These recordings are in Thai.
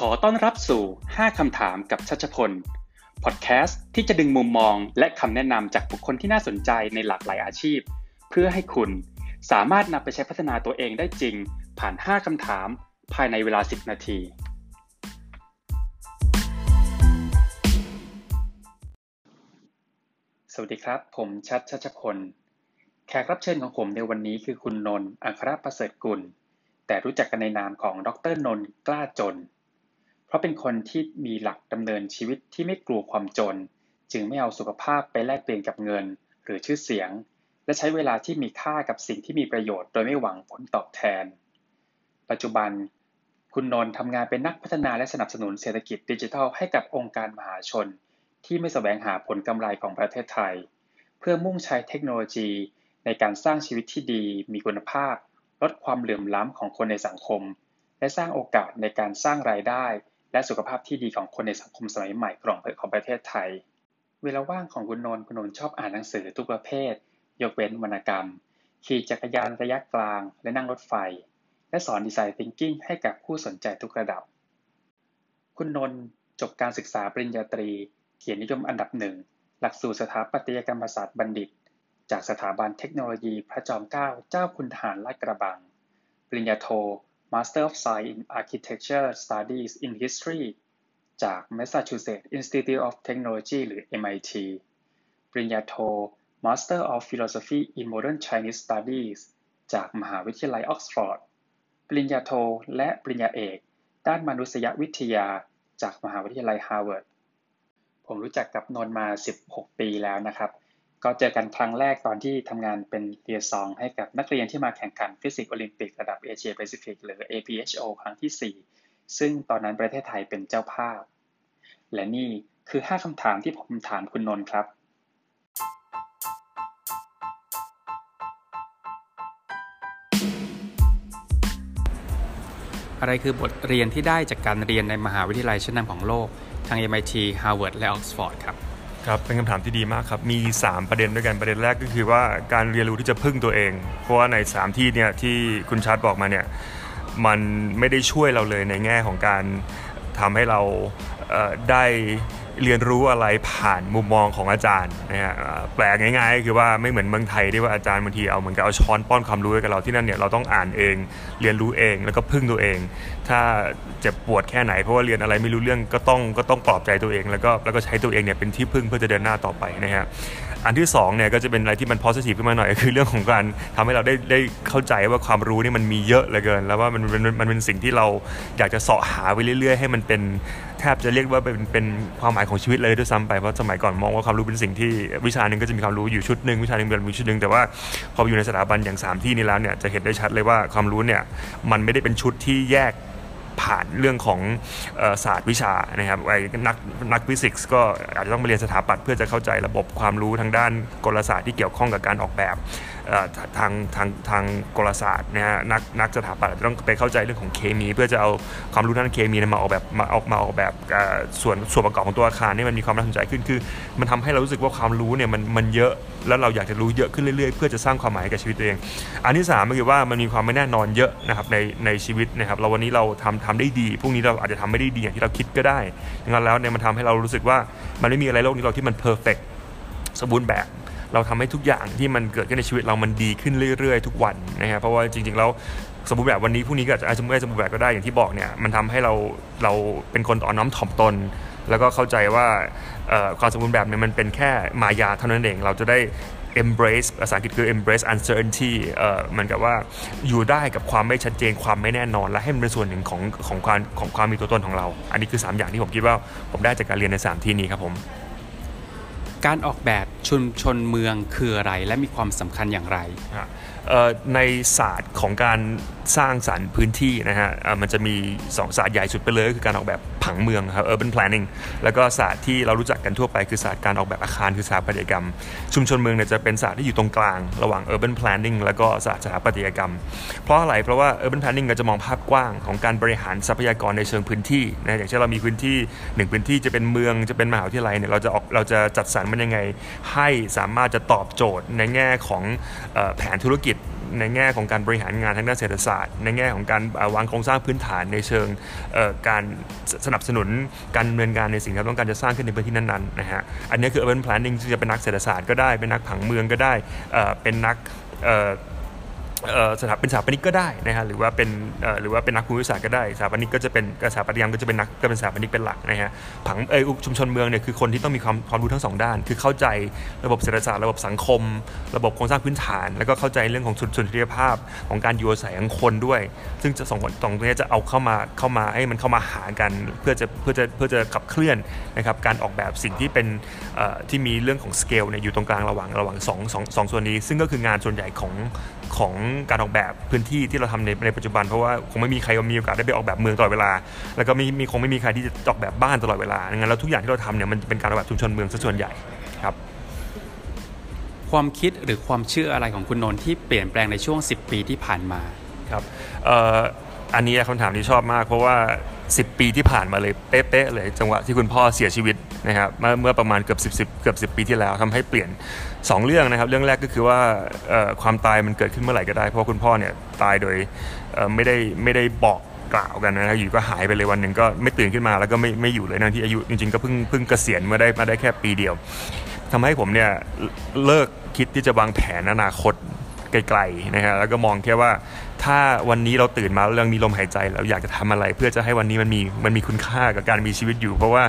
ขอต้อนรับสู่ 5 คำถามกับชัชพล พอดแคสต์ที่จะดึงมุมมองและคำแนะนำจากบุคคลที่น่าสนใจในหลากหลายอาชีพ เพื่อให้คุณสามารถนำไปใช้พัฒนาตัวเองได้จริง ผ่าน 5 คำถาม ภายในเวลา 10 นาที สวัสดีครับ ผมชัดชัชพล แขกรับเชิญของผมในวันนี้คือคุณนนท์อัครประเสริฐกุล แต่รู้จักกันในนามของดรนนท์กล้าจน เพราะเป็นคนที่มีหลักดำเนินชีวิตที่ไม่กลัวความจน จึงไม่เอาสุขภาพไปแลกเปลี่ยนกับเงิน หรือชื่อเสียง และใช้เวลาที่มีค่ากับสิ่งที่มีประโยชน์โดยไม่หวังผลตอบแทน ปัจจุบัน คุณนนท์ทำงานเป็นนักพัฒนาและสนับสนุนเศรษฐกิจดิจิทัลให้กับองค์การมหาชน ที่ไม่แสวงหาผลกำไรของประเทศไทย เพื่อมุ่งใช้เทคโนโลยี ในการสร้างชีวิตที่ดี มีคุณภาพ ลดความเหลื่อมล้ำของคนในสังคม และสร้างโอกาสในการสร้างรายได้ และสุขภาพที่ดีของคนในสังคมสมัยใหม่ของของประเทศไทย เวลาว่างของคุณนนท์คุณนนท์ชอบอ่านหนังสือทุกประเภท ยกเว้นวรรณกรรม ขี่จักรยานระยะกลาง และนั่งรถไฟ และสอนดีไซน์ thinking ให้กับผู้สนใจทุกระดับ คุณนนท์จบการศึกษาปริญญาตรีเกียรตินิยมอันดับหนึ่งหลักสูตรสถาปัตยกรรมศาสตร์บัณฑิต จากสถาบันเทคโนโลยีพระจอมเกล้าเจ้าคุณทหารลาดกระบัง ปริญญาโท Master of Science in Architecture Studies in History จาก Massachusetts Institute of Technology หรือ MIT ปริญญาโท Master of Philosophy in Modern Chinese Studies จากมหาวิทยาลัยออกซฟอร์ด ปริญญาโทและปริญญาเอก ด้านมนุษยวิทยาจากมหาวิทยาลัยฮาร์วาร์ด ผมรู้จักกับนนท์มา 16 ปีแล้วนะครับ ก็เจอกันครั้งแรกตอนที่ทำงานเป็น liaison ให้กับนักเรียนที่มาแข่งขันฟิสิกส์โอลิมปิกระดับเอเชียแปซิฟิกหรือ APHO ครั้งที่ 4 ซึ่งตอนนั้นประเทศไทยเป็นเจ้าภาพ และนี่คือ 5คำถามที่ผมถามคุณนนท์ครับ อะไรคือบทเรียนที่ได้จากการเรียนในมหาวิทยาลัยชั้นนำของโลกทั้ง MIT Harvard และ Oxford ครับ ครับเป็นคำถามที่ดีมากครับ มี 3 ประเด็นด้วยกันประเด็นแรกก็คือว่าการเรียนรู้ที่จะพึ่งตัวเอง เพราะว่าใน 3 ที่เนี่ยที่คุณชาร์ตบอกมาเนี่ยมันไม่ได้ช่วยเราเลยในแง่ของการทำให้เราได้ เรียนรู้อะไรผ่านมุมมองของอาจารย์นะฮะแปลง่ายๆก็คือว่าไม่เหมือนเมืองไทยที่ว่าอาจารย์บางทีเอาเหมือนกับเอาช้อนป้อนความรู้ให้กับเราที่นั่นเนี่ยเราต้องอ่านเอง เรียนรู้เองแล้วก็พึ่งตัวเอง ถ้าเจ็บปวดแค่ไหนเพราะว่าเรียนอะไรไม่รู้เรื่องก็ต้องก็ต้องปลอบใจตัวเอง แล้วก็แล้วก็ใช้ตัวเองเนี่ยเป็นที่พึ่งเพื่อจะเดินหน้าต่อไปนะฮะ อันที่สองเนี่ยก็จะเป็นอะไรที่มัน positive ขึ้นมาหน่อยคือเรื่องของการทำให้เราได้ได้เข้าใจว่าความรู้นี่มันมีเยอะเหลือเกิน แล้วว่ามันมันมันมันเป็นสิ่งที่เราอยากจะเสาะหาไปเรื่อย ๆ ให้มันเป็นแทบจะเรียกว่าเป็นเป็นความหมายของชีวิตเลยด้วยซ้ำไปเพราะสมัยก่อนมองว่าความรู้เป็นสิ่งที่วิชาหนึ่งก็จะมีความรู้อยู่ชุดหนึ่งวิชาหนึ่งเป็นชุดหนึ่งแต่ว่าพออยู่ในสถาบันอย่าง 3 ที่นี้แล้วเนี่ยจะเห็นได้ชัดเลยว่าความรู้เนี่ยมันไม่ได้เป็นชุดที่แยก ผ่านเรื่องของศาสตร์วิชานะครับไอ้นักนักฟิสิกส์ก็อาจจะต้องไปเรียนสถาปัตย์เพื่อจะเข้าใจระบบความรู้ทางด้านกลศาสตร์ที่เกี่ยวข้องกับการออกแบบ ทางทางทางกลศาสตร์นะฮะนักนักสถาปัตย์จะต้องไปเข้าใจเรื่องของเคมี เพื่อจะเอาความรู้ด้านเคมีมาออกแบบมาออกมาออกแบบส่วนส่วนประกอบของตัวอาคารให้มันมีความน่าสนใจขึ้นคือ มันทำให้เรารู้สึกว่าความรู้เนี่ยมันมันเยอะแล้วเราอยากจะรู้เยอะขึ้นเรื่อยๆ เพื่อจะสร้างความหมายให้กับชีวิตตัวเอง อันที่สามก็คือว่ามันมีความไม่แน่นอนเยอะนะครับในในชีวิตนะครับเราวันนี้เราทำทำได้ดีพรุ่งนี้เราอาจจะทำไม่ได้ดีอย่างที่เราคิดก็ได้ดังนั้นแล้วเนี่ยมันทำให้เรารู้สึกว่ามันไม่มีอะไรโลกนี้เราที่มันเพอร์เฟกสมบูรณ์แบบ เราทำให้ทุกอย่างที่มันเกิดขึ้นในชีวิตเรามันดีขึ้นเรื่อยๆ ทุกวันนะครับเพราะว่าจริงๆแล้วสมบูรณ์แบบวันนี้พรุ่งนี้ก็อาจจะอาจจะไม่สมบูรณ์แบบก็ได้อย่างที่บอกเนี่ยมันทำให้เราเราเป็นคนอ่อนน้อมถ่อมตน แล้วก็เข้าใจว่าความสมบูรณ์แบบเนี่ยมันเป็นแค่มายาเท่านั้นเองเราจะได้ embrace ภาษาอังกฤษคือ embrace uncertainty เอ่อเหมือนกับว่าอยู่ได้กับความไม่ชัดเจนความไม่แน่นอน และให้มันเป็นส่วนหนึ่งของของความของความมีตัวตนของเรา อันนี้คือ 3 อย่างที่ผมคิดว่าผมได้จากการเรียนใน 3 ที่นี้ครับผม การออกแบบชุมชนเมืองคืออะไร และมีความสำคัญอย่างไร ในศาสตร์ของการ สร้างสรรค์พื้นที่นะฮะมันจะมี2ศาสตร์ใหญ่สุดไปเลยก็คือการออกแบบผังเมืองครับ urban planning แล้วก็ศาสตร์ที่เรารู้จักกันทั่วไปคือศาสตร์การออกแบบอาคารคือสถาปัตยกรรม ชุมชนเมืองเนี่ยจะเป็นศาสตร์ที่อยู่ตรงกลาง ระหว่าง urban planning แล้วก็ศาสตร์สถาปัตยกรรม เพราะอะไรเพราะว่า urban planning เราจะมองภาพกว้างของการบริหารทรัพยากรในเชิงพื้นที่นะอย่างเช่นเรามีพื้นที่หนึ่งพื้นที่จะเป็นเมืองจะเป็นมหาวิทยาลัยเนี่ยเราจะออกเราจะจัดสรรมันยังไง ให้สามารถจะตอบโจทย์ในแง่ของออแผนธุรกิจ ในแง่ของการบริหารงานทางด้านเศรษฐศาสตร์ ในแง่ของการวางโครงสร้างพื้นฐานในเชิงการสนับสนุนการดำเนินการในสิ่งที่ต้องการจะสร้างขึ้นในพื้นที่นั้นๆนะฮะอันนี้คือ urban planning จะเป็นนักเศรษฐศาสตร์ก็ได้เป็นนักผังเมืองก็ได้เป็นนัก สถาเป็นสถาปนิกก็ได้นะฮะหรือว่าเป็นหรือว่าเป็นนักภูมิศาสตร์ก็ได้สถาปนิกก็จะเป็นสถาปัตยกรรมก็จะเป็นนักก็เป็นสถาปนิกเป็นหลักนะฮะผังเออชุมชนเมืองเนี่ยคือคนที่ต้องมีความความรู้ทั้งสองด้าน คือเข้าใจระบบเศรษฐศาสตร์ระบบสังคม ระบบโครงสร้างพื้นฐาน แล้วก็เข้าใจเรื่องของสุนทรียภาพของการอยู่อาศัยของคนด้วย ซึ่งจะส่งผลตรงนี้จะเอาเข้ามาเข้ามาให้มันเข้ามาหากันเพื่อจะเพื่อจะเพื่อจะขับเคลื่อนนะครับการออกแบบสิ่งที่เป็นที่มีเรื่องของสเกลเนี่ยอยู่ตรงกลางระหว่างระหว่างสองสองสองส่วนนี้ ซึ่งก็คืองานส่วนใหญ่ของ ของการออกแบบพื้นที่ที่เราทำในในปัจจุบัน เพราะว่าคงไม่มีใครมีโอกาสได้ไปออกแบบเมืองตลอดเวลา แล้วก็ไม่มีคงไม่มีใครที่จะออกแบบบ้านตลอดเวลาดังนั้นแล้วทุกอย่างที่เราทำเนี่ยมันเป็นการออกแบบชุมชนเมืองซะส่วนใหญ่ครับความคิดหรือความเชื่ออะไรของคุณนนท์ที่เปลี่ยนแปลงในช่วง 10 ปีที่ผ่านมาครับอันนี้คำถามที่ชอบมาก เพราะว่า 10 ปีที่ผ่านมาเลยเป๊ะๆเลย จังหวะที่คุณพ่อเสียชีวิต นะครับเมื่อเมื่อประมาณเกือบ 10 10เกือบ10 ปีที่แล้วทำให้เปลี่ยน 2 เรื่องนะครับ เรื่องแรกก็คือว่าความตายมันเกิดขึ้นเมื่อไหร่ก็ได้ เพราะคุณพ่อเนี่ยตายโดยไม่ได้ไม่ได้บอกกล่าวกันนะครับอยู่ก็หายไปเลยวันหนึ่งก็ไม่ตื่นขึ้นมาแล้วก็ไม่ไม่อยู่เลยนะที่อายุจริงๆก็เพิ่งเพิ่งเกษียณมาได้มาได้แค่ปีเดียวทำให้ผมเนี่ยเลิกคิดที่จะวางแผนอนาคตไกลๆนะฮะแล้วก็มองแค่ว่า ถ้าวันนี้เราตื่นมาเรื่องมีลมหายใจเราอยากจะทำอะไร เพื่อจะให้วันนี้มันมีมันมีคุณค่ากับการมีชีวิตอยู่ เพราะว่า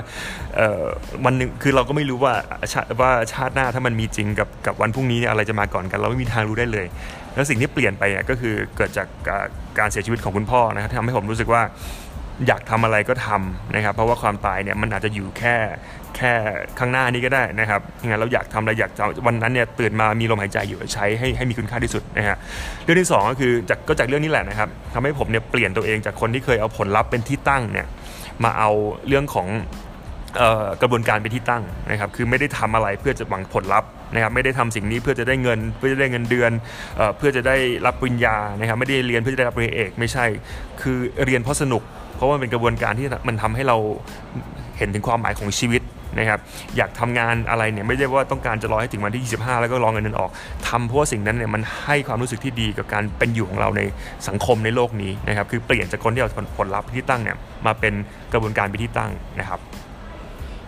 วันนึงคือเราก็ไม่รู้ว่าชาว่าชาติหน้าถ้ามันมีจริงกับกับวันพรุ่งนี้เนี่ยอะไรจะมาก่อนกัน เราไม่มีทางรู้ได้เลย แล้วสิ่งที่เปลี่ยนไปอะก็คือเกิดจากการเสียชีวิตของคุณพ่อนะครับทำให้ผมรู้สึกว่าอยากทำอะไรก็ทำนะครับ เพราะว่าความตายเนี่ยมันอาจจะอยู่แค่ แค่ข้างหน้านี้ก็ได้นะครับงั้นเราอยากทำอะไรอยากวันนั้นเนี่ยตื่นมามีลมหายใจอยู่ใช้ให้ให้มีคุณค่าที่สุดนะฮะเรื่องที่ 2 ก็คือจากก็จากเรื่องนี้แหละนะครับทำให้ผมเนี่ยเปลี่ยนตัวเองจากคนที่เคยเอาผลลัพธ์เป็นที่ตั้งเนี่ยมาเอาเรื่องของกระบวนการเป็นที่ตั้งนะครับคือไม่ได้ทำอะไรเพื่อจะหวังผลลัพธ์นะครับไม่ได้ทำสิ่งนี้เพื่อจะได้เงิน เพื่อจะได้เงินเดือนเพื่อจะได้รับปริญญานะครับไม่ได้เรียนเพื่อจะได้รับปริญญาเอกไม่ใช่ คือเรียนเพราะสนุก เพราะว่าเป็นกระบวนการที่มันทำให้เราเห็นถึงความหมายของชีวิต นะครับอยากทำงานอะไรเนี่ยไม่ใช่ว่าต้องการจะรอให้ถึงวันที่ 25 แล้วก็รองเงินเดือนออกทำเพราะว่าสิ่งนั้นเนี่ยมันให้ความรู้สึกที่ดีกับการเป็นอยู่ของเราในสังคมในโลกนี้นะครับคือเปลี่ยนจากคนที่เอาผลลัพธ์ที่ตั้งเนี่ยมาเป็นกระบวนการไปที่ตั้งนะครับ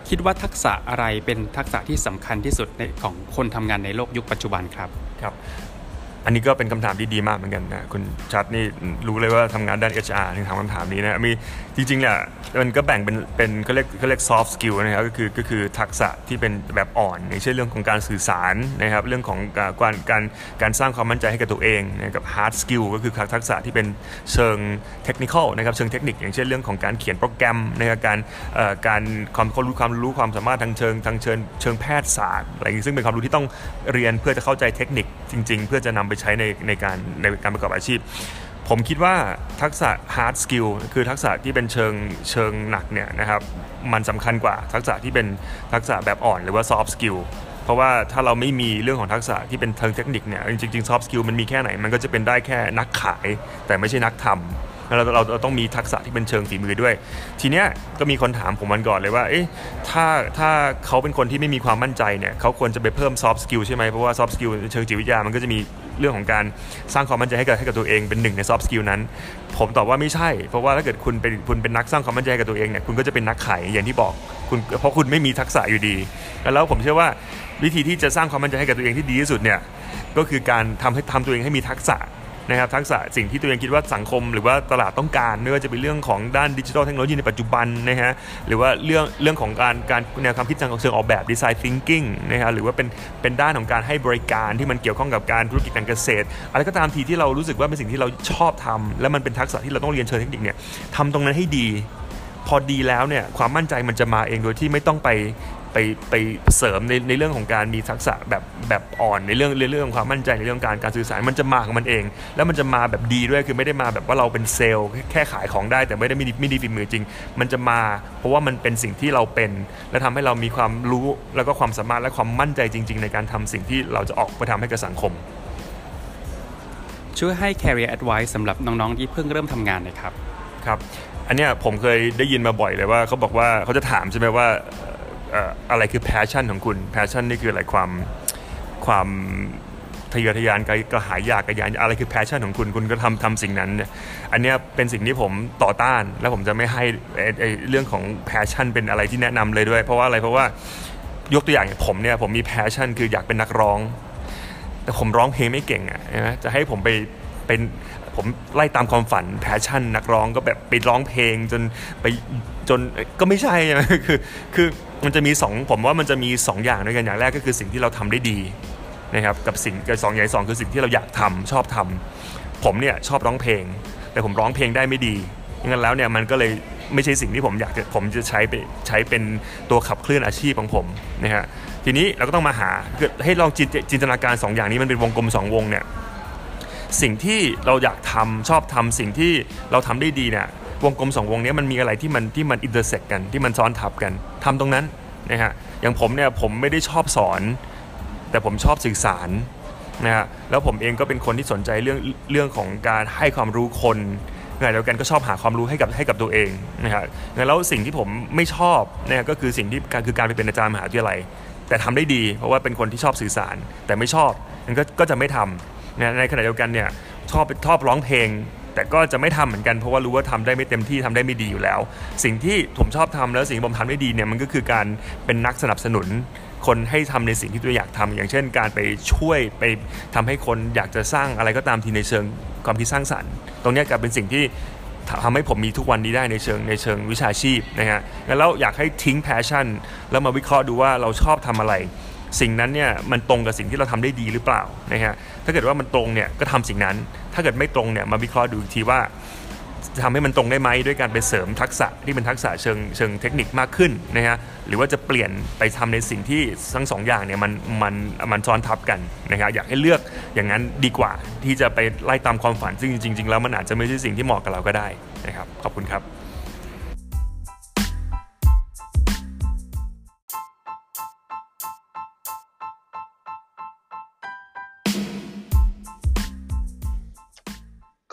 คิดว่าทักษะอะไรเป็นทักษะที่สำคัญที่สุดในของคนทำงานในโลกยุคปัจจุบันครับครับ อันนี้ก็เป็นคำถามที่ดีมากเหมือนกันนะคุณชัดนี่รู้เลยว่าทำงานด้าน HR ถึงถามคำถามนี้นะมีจริงๆเนี่ยมันก็แบ่งเป็นเป็นเขาเรียกเขาเรียก soft skill นะครับก็คือก็คือทักษะที่เป็นแบบอ่อนอย่างเช่นเรื่องของการสื่อสารนะครับเรื่องของการการการสร้างความมั่นใจให้กับตัวเองนะกับ hard skill ก็คือทักษะที่เป็นเชิงเทคนิคนะครับเชิงเทคนิค อย่างเช่นเรื่องของการเขียนโปรแกรมนะครับการการความรู้ความรู้ความสามารถทางเชิงทางเชิงเชิงแพทยศาสตร์อะไรอย่างนี้ซึ่งเป็นความรู้ที่ต้องเรียนเพื่อจะเข้าใจเทคนิคจริง ๆ เพื่อจะนำไปใช้ในในการในการประกอบอาชีพ ผมคิดว่าทักษะ hard skill คือทักษะที่เป็นเชิงเชิงหนักเนี่ยนะครับมันสำคัญกว่าทักษะที่เป็นทักษะแบบอ่อนหรือว่า soft skill เพราะว่าถ้าเราไม่มีเรื่องของทักษะที่เป็นเชิงเทคนิคเนี่ยจริงๆ soft skill มันมีแค่ไหนมันก็จะเป็นได้แค่นักขาย แต่ไม่ใช่นักทำ เราเราเราต้องมีทักษะที่เป็นเชิงฝีมือด้วย ทีเนี้ยก็มีคนถามผมวันก่อนเลยว่าเอ๊ะถ้าถ้าเขาเป็นคนที่ไม่มีความมั่นใจเนี่ยเขาควรจะไปเพิ่ม soft skill ใช่ไหมเพราะว่า soft skill เชิงจิตวิทยามันก็จะมีเรื่องของการสร้างความมั่นใจให้กับให้กับตัวเองเป็นหนึ่งใน soft skill นั้น ผมตอบว่าไม่ใช่ เพราะว่าถ้าเกิดคุณเป็นคุณเป็นนักสร้างความมั่นใจให้กับตัวเองเนี่ยคุณก็จะเป็นนักขายอย่างที่บอกคุณเพราะคุณไม่มีทักษะอยู่ดี แล้วผมเชื่อว่าวิธีที่จะสร้างความมั่นใจให้กับตัวเองที่ดีที่สุดเนี่ยก็คือการทำให้ทำตัวเองให้มีทักษะ นะครับทักษะสิ่งที่ตัวเองคิดว่าสังคม หรือว่าตลาดต้องการไม่ว่าจะเป็นเรื่องของด้านดิจิทัลเทคโนโลยีในปัจจุบันนะฮะหรือว่าเรื่องเรื่องของการการแนวความคิดทางเชิงออกแบบดีไซน์ทิงกิ้งนะฮะหรือว่าเป็นเป็นด้านของการให้บริการที่มันเกี่ยวข้องกับการธุรกิจการเกษตร อะไรก็ตามทีที่เรารู้สึกว่าเป็นสิ่งที่เราชอบทำและมันเป็นทักษะที่เราต้องเรียนเชิงเทคนิคเนี่ยทำตรงนั้นให้ดี พอดีแล้วเนี่ยความมั่นใจมันจะมาเองโดยที่ไม่ต้องไปไปไปเสริมในในเรื่องของการมีทักษะแบบแบบอ่อนในเรื่องเรื่องของความมั่นใจในเรื่องการการสื่อสารมันจะมาของมันเอง แล้วมันจะมาแบบดีด้วยคือไม่ได้มาแบบว่าเราเป็นเซลล์แค่ขายของได้ แต่ไม่ได้ไม่ดีไม่ดีฝีมือจริง มันจะมา เพราะว่ามันเป็นสิ่งที่เราเป็น และทำให้เรามีความรู้แล้วก็ความสามารถและความมั่นใจจริง ๆ ในการทำสิ่งที่เราจะออกไปทำให้กับสังคม ช่วยให้ career advice สำหรับน้องๆที่เพิ่งเริ่มทำงานเลยครับครับ อันนี้ผมเคยได้ยินมาบ่อยเลยว่าเขาบอกว่าเขาจะถามใช่ไหมว่าอะไรคือ passion ของคุณ passion นี่คืออะไรความความทะเยอทะยานกระหายอยากกระยานอะไรคือ passion ของคุณคุณก็ทำทำสิ่งนั้น อันนี้เป็นสิ่งที่ผมต่อต้าน แล้วผมจะไม่ให้เรื่องของ passion เป็นอะไรที่แนะนำเลยด้วย เพราะว่าอะไรเพราะว่ายกตัวอย่างผมเนี่ยผมมี passion คืออยากเป็นนักร้อง แต่ผมร้องเพลงไม่เก่งอะนะจะให้ผมไปเป็น ผมไล่ตามความฝันแพชชั่น นักร้องก็แบบไปร้องเพลงจนไปจนก็ไม่ใช่ไหมคือคือมันจะมีสองผมว่ามันจะมี2ออย่างด้วยกันอย่างแรกก็คือสิ่งที่เราทำได้ดีนะครับกับสิ่งกับสองอย่างสองคือสิ่งที่เราอยากทำชอบทำผมเนี่ยชอบร้องเพลง แต่ผมร้องเพลงได้ไม่ดีงั้นแล้วเนี่ยมันก็เลยไม่ใช่สิ่งที่ผมอยากผมจะใช้ไปใช้เป็นตัวขับเคลื่อนอาชีพของผมนะฮะทีนี้เราก็ต้องมาหาให้ลองจินตนาการ 2 อย่างนี้มันเป็นวงกลม 2 วงเนี่ย สิ่งที่เราอยากทำชอบทำสิ่งที่เราทำได้ดีเนี่ยวงกลมสองวงนี้มันมีอะไรที่มันที่มัน intersect กันที่มันซ้อนทับกันทำตรงนั้นนะฮะอย่างผมเนี่ยผมไม่ได้ชอบสอน แต่ผมชอบสื่อสารนะฮะแล้วผมเองก็เป็นคนที่สนใจเรื่องเรื่องของการให้ความรู้คนขณะเดียวกันก็ชอบหาความรู้ให้กับให้กับตัวเองนะฮะแล้วสิ่งที่ผมไม่ชอบเนี่ยก็คือสิ่งที่การคือการไปเป็นอาจารย์มหาวิทยาลัย แต่ทำได้ดี เพราะว่าเป็นคนที่ชอบสื่อสาร แต่ไม่ชอบมันก็ก็จะไม่ทำ นะในขณะเดียวกันเนี่ยชอบชอบร้องเพลง แต่ก็จะไม่ทำเหมือนกันเพราะว่ารู้ว่าทำได้ไม่เต็มที่ทำได้ไม่ดีอยู่แล้ว สิ่งที่ผมชอบทำแล้วสิ่งที่ผมทำได้ดีเนี่ยมันก็คือการเป็นนักสนับสนุนคนให้ทำในสิ่งที่ตัวอยากทำอย่างเช่น การไปช่วยไปทำให้คนอยากจะสร้างอะไรก็ตามทีในเชิงความคิดสร้างสรรค์ ตรงนี้กลายเป็นสิ่งที่ทำให้ผมมีทุกวันนี้ได้ในเชิงในเชิงวิชาชีพนะฮะแล้วอยากให้ทิ้ง passion แล้วมาวิเคราะห์ดูว่าเราชอบทำอะไร สิ่งนั้นเนี่ยมันตรงกับสิ่งที่เราทำได้ดีหรือเปล่านะฮะถ้าเกิดว่ามันตรงเนี่ยก็ทำสิ่งนั้น ถ้าเกิดไม่ตรงเนี่ยมาวิเคราะห์ดูอีกทีว่าจะทำให้มันตรงได้ไหมด้วยการไปเสริมทักษะที่เป็นทักษะเชิงเชิงเทคนิคมากขึ้นนะฮะหรือว่าจะเปลี่ยนไปทำในสิ่งที่ทั้งสองอย่างเนี่ยมันมันมันซ้อนทับกันนะครับอยากให้เลือกอย่างนั้นดีกว่าที่จะไปไล่ตามความฝันซึ่งจริง ๆ แล้วมันอาจจะไม่ใช่สิ่งที่เหมาะกับเราก็ได้นะครับขอบคุณครับ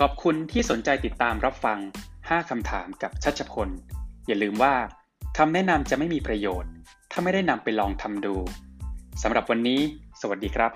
ขอบคุณที่สนใจติดตามรับฟัง 5 คำถามกับชัชพล อย่าลืมว่าคำแนะนำจะไม่มีประโยชน์ ถ้าไม่ได้นำไปลองทำดูสำหรับวันนี้ สวัสดีครับ